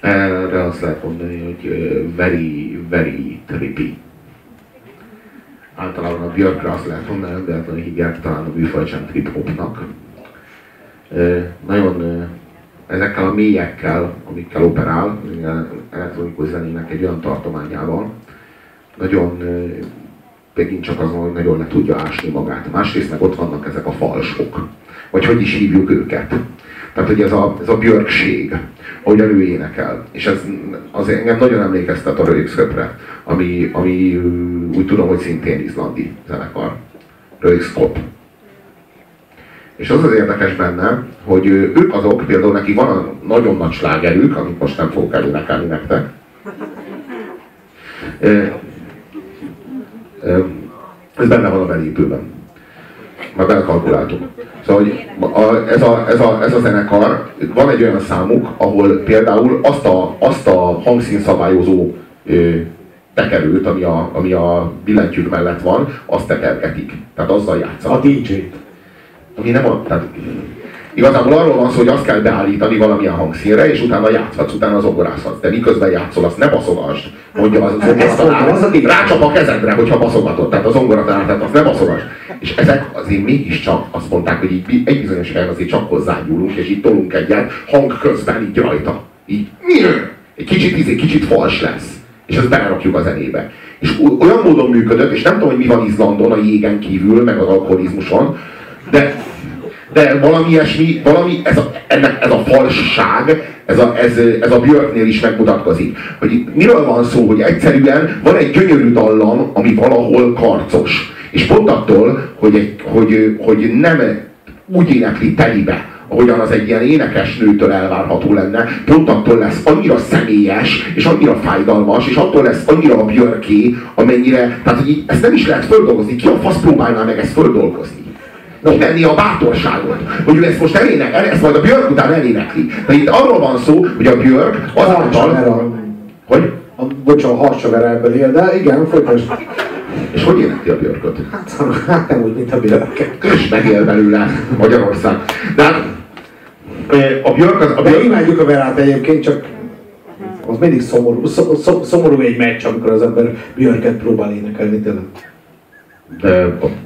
Erre azt lehet mondani, hogy very, very trippy. Általában a Björkre azt lehet mondani, hogy véletlenül hívják talán a műfajt sem trip hopnak. Nagyon ezekkel a mélyekkel, amikkel operál, elektronikus zenének egy olyan tartományával, nagyon megint csak azon, hogy nagyon le tudja ásni magát. Másrészt meg ott vannak ezek a falsok. Vagy hogy is hívjuk őket. Tehát, hogy ez a, ez a björkség, ahogy ő énekel. És ez az engem nagyon emlékeztet a Röjkszöpre, ami, ami úgy tudom, hogy szintén izlandi zenekar. Röjkszkop. És az az érdekes benne, hogy ők azok, például neki van a nagyon nagy slágerük, amit most nem fogok elénekelni nektek. Ez benne van a belépőben. Már belekalkuláltuk. Szóval, hogy a, ez, a, ez, a, ez a zenekar, van egy olyan számuk, ahol például azt a, azt a hangszínszabályozó ö, tekerőt, ami a, ami a billentyűk mellett van, azt tekergetik. Tehát azzal játszanak. A DJ-t. Ami nem a, tehát Igazából arról van szó, hogy azt kell beállítani valamilyen hangszínre, és utána játszhatsz, utána zongorázhatsz. De miközben játszol, azt ne baszogasd, mondja az zongoratanár. Rácsap a kezedre, hogyha baszogatod. Tehát a zongoratanár, tehát azt ne baszogasd. És ezek azért mégiscsak azt mondták, hogy így egy bizonyos helyen azért csak hozzányúlunk, és itt tolunk egyet hang közben így rajta. Így, egy kicsit, egy kicsit fals lesz. És ezt belerakjuk a zenébe. És olyan módon működött, és nem tudom, hogy mi van Izlandon a jégen kívül, meg az alkoholizmuson, de de valami ilyesmi, valami, ez a, ennek, ez a falsság, ez a, ez, ez a Björknél is megmutatkozik. Hogy itt miről van szó, hogy egyszerűen van egy gyönyörű dallam, ami valahol karcos. És pont attól, hogy, egy, hogy, hogy nem úgy énekli telibe, ahogyan az egy ilyen énekes nőtől elvárható lenne, pont attól lesz annyira személyes, és annyira fájdalmas, és attól lesz annyira a björké, amennyire, tehát hogy ezt nem is lehet földolgozni, ki a fasz próbálná meg ezt földolgozni kivenni a bátorságot, hogy ő ezt most elének, ezt majd a Björk után elénekli. De itt arról van szó, hogy a Björk azáltal... Hogy? A, bocsánat, a harcsaver él, de igen, folytasd. És hogy énekli a Björköt? Hát, hát nem úgy, mint a Björk. És megél belőle Magyarország. De hát, a Björk az... A Björk... De imádjuk a Verát egyébként, csak az mindig szomorú, szomorú egy meccs, amikor az ember Björket próbál énekelni tényleg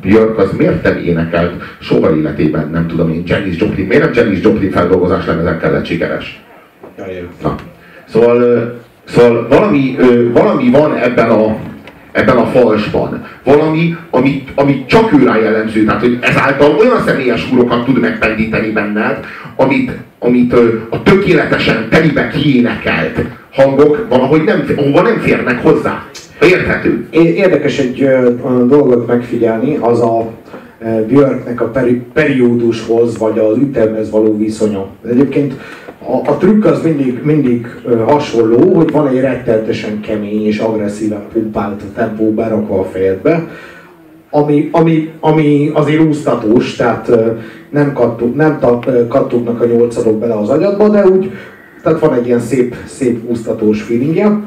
Björk az miért nem énekelt soha életében, nem tudom én, Janis Joplin, miért nem Janis Joplin feldolgozás lemezekkel lett sikeres? Na. Szóval, szóval valami, valami van ebben a, ebben a falsban. Valami, amit, amit csak ő rá jellemző. Tehát, hogy ezáltal olyan személyes húrokat tud megpendíteni benned, amit, amit a tökéletesen telibe kiénekelt hangok valahogy nem, ahova nem férnek hozzá. Érthető. Érdekes egy dolgot megfigyelni, az a Björknek a peri, periódushoz, vagy az ütemhez való viszonya. Egyébként a, a trükk az mindig, mindig hasonló, hogy van egy rettenetesen kemény és agresszíven pumpált tempó berakva a fejedbe, ami, ami, ami azért úsztatós, tehát nem, kattog, nem kattognak a nyolcadok bele az agyadba, de úgy, tehát van egy ilyen szép, szép úsztatós feelingje.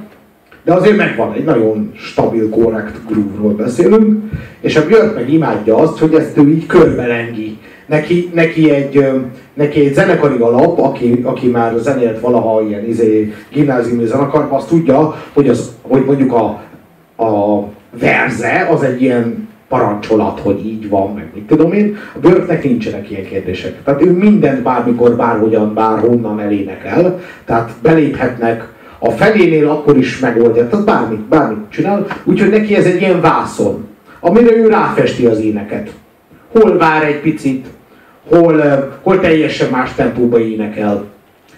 De azért megvan, egy nagyon stabil, korrekt groove-ról beszélünk, és a Björk meg imádja azt, hogy ezt ő így körbelengi. Neki, neki, egy, neki egy zenekari alap, aki, aki már zenélt valaha ilyen izé, gimnáziumi zenekarban, azt tudja, hogy, az, hogy mondjuk a, a verze az egy ilyen parancsolat, hogy így van, meg mit tudom én. A Björknek nincsenek ilyen kérdések. Tehát ő mindent bármikor, bárhogyan, bárhonnan elénekel. Tehát beléphetnek a felénél akkor is megoldja, tehát bármit, bármit csinál, úgyhogy neki ez egy ilyen vászon, amire ő ráfesti az éneket. Hol vár egy picit, hol, hol teljesen más tempóba énekel.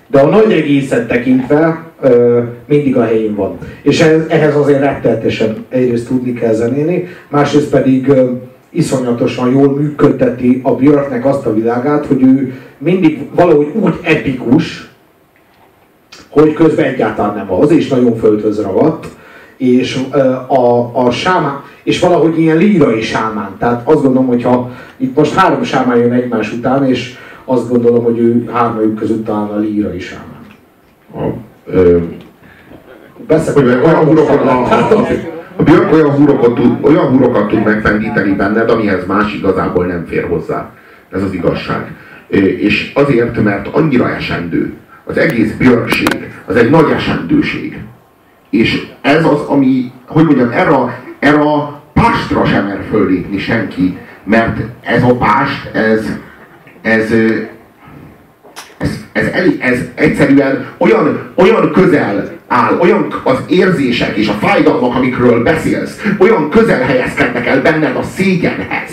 De a nagy egészet tekintve mindig a helyén van. És ehhez azért rettenetesen egyrészt tudni kell zenélni, másrészt pedig iszonyatosan jól működteti a Björknek azt a világát, hogy ő mindig valahogy úgy epikus, hogy közben egyáltalán nem az, és nagyon földhöz ragadt, és a, a sámán, és valahogy ilyen lírai sámán. Tehát azt gondolom, hogyha itt most három sámán jön egymás után, és azt gondolom, hogy ő hármajuk között talán a lírai sámán. A, ö, olyan húrokat, a, a, a Björk olyan tud, olyan húrokat tud megfendíteni benned, amihez más igazából nem fér hozzá. Ez az igazság. És azért, mert annyira esendő, az egész björkség, az egy nagy esendőség. És ez az, ami, hogy mondjam, erre, erre a pástra sem mer föllépni senki, mert ez a pást, ez, ez, ez, ez, ez, egyszerűen olyan, olyan közel áll, olyan az érzések és a fájdalmak, amikről beszélsz, olyan közel helyezkednek el benned a szégyenhez,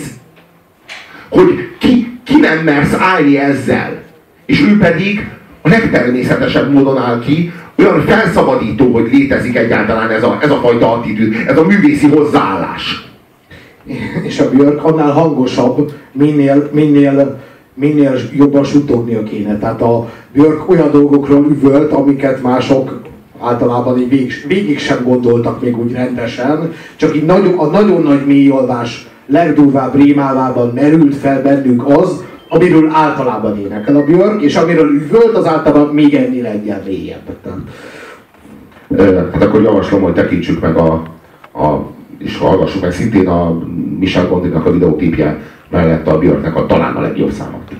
hogy ki, ki nem mersz állni ezzel. És ő pedig a legtermészetesebb módon áll ki, olyan felszabadító, hogy létezik egyáltalán ez a, ez a fajta attitűd, ez a művészi hozzáállás. És a Björk annál hangosabb, minél, minél, minél jobban suttognia kéne. Tehát a Björk olyan dolgokról üvölt, amiket mások általában így végig, végig sem gondoltak még úgy rendesen, csak így nagyon, a nagyon nagy mélyolvás legdurvább rémálában merült fel bennünk az, amiről általában énekel a Björk, és amiről üvölt, az általában még ennél egyen mélyebb. Hát akkor javaslom, hogy tekintsük meg a, a és hallgassuk meg szintén a Michel Gondinak a videóklipje mellett a Björknek a talán a legjobb számot.